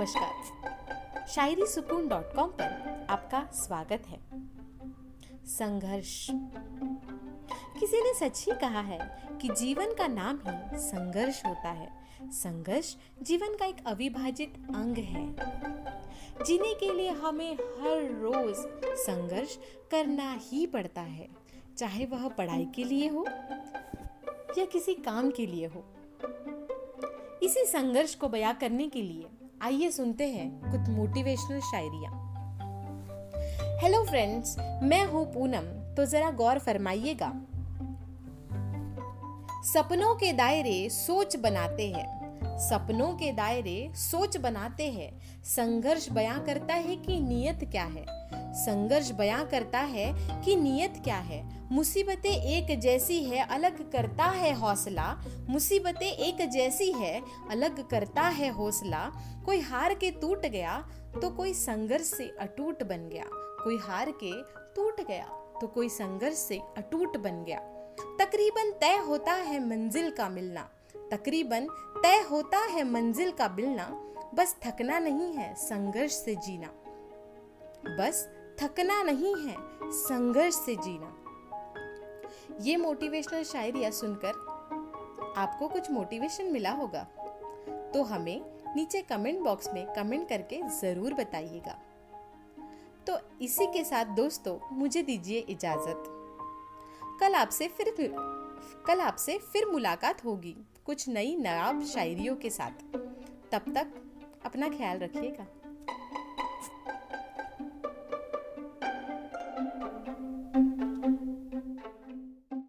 नमस्कार। शायरी सुकून dot com पर आपका स्वागत है। संघर्ष। किसी ने सच ही कहा है कि जीवन का नाम ही संघर्ष होता है। संघर्ष जीवन का एक अविभाजित अंग है। जीने के लिए हमें हर रोज संघर्ष करना ही पड़ता है, चाहे वह पढ़ाई के लिए हो या किसी काम के लिए हो। इसी संघर्ष को बयां करने के लिए आइए सुनते हैं कुछ मोटिवेशनल शायरिया। हेलो फ्रेंड्स मैं हूँ पूनम तो जरा गौर फरमाइएगा। सपनों के दायरे सोच बनाते हैं। सपनों के दायरे सोच बनाते हैं। संघर्ष बयां करता है कि नियत क्या है। संघर्ष बयां करता है कि नियत क्या है। मुसीबतें एक जैसी है, अलग करता है हौसला। मुसीबतें एक जैसी है, अलग करता है हौसला। कोई हार के टूट गया तो कोई संघर्ष से अटूट बन गया। कोई हार के टूट गया तो कोई संघर्ष से अटूट बन गया। तकरीबन तय होता है मंजिल का मिलना। तकरीबन तय होता है मंजिल का मिलना। बस थकना नहीं है संघर्ष से जीना। बस थकना नहीं है, संघर्ष से जीना। ये मोटिवेशनल शायरिया सुनकर आपको कुछ मोटिवेशन मिला होगा। तो हमें नीचे कमेंट बॉक्स में कमेंट करके ज़रूर बताइएगा। तो इसी के साथ दोस्तों, मुझे दीजिए इजाज़त। कल आपसे फिर कल आपसे फिर मुलाकात होगी कुछ नई नायाब शायरियों के साथ। तब तक अपना ख्याल रखिएगा।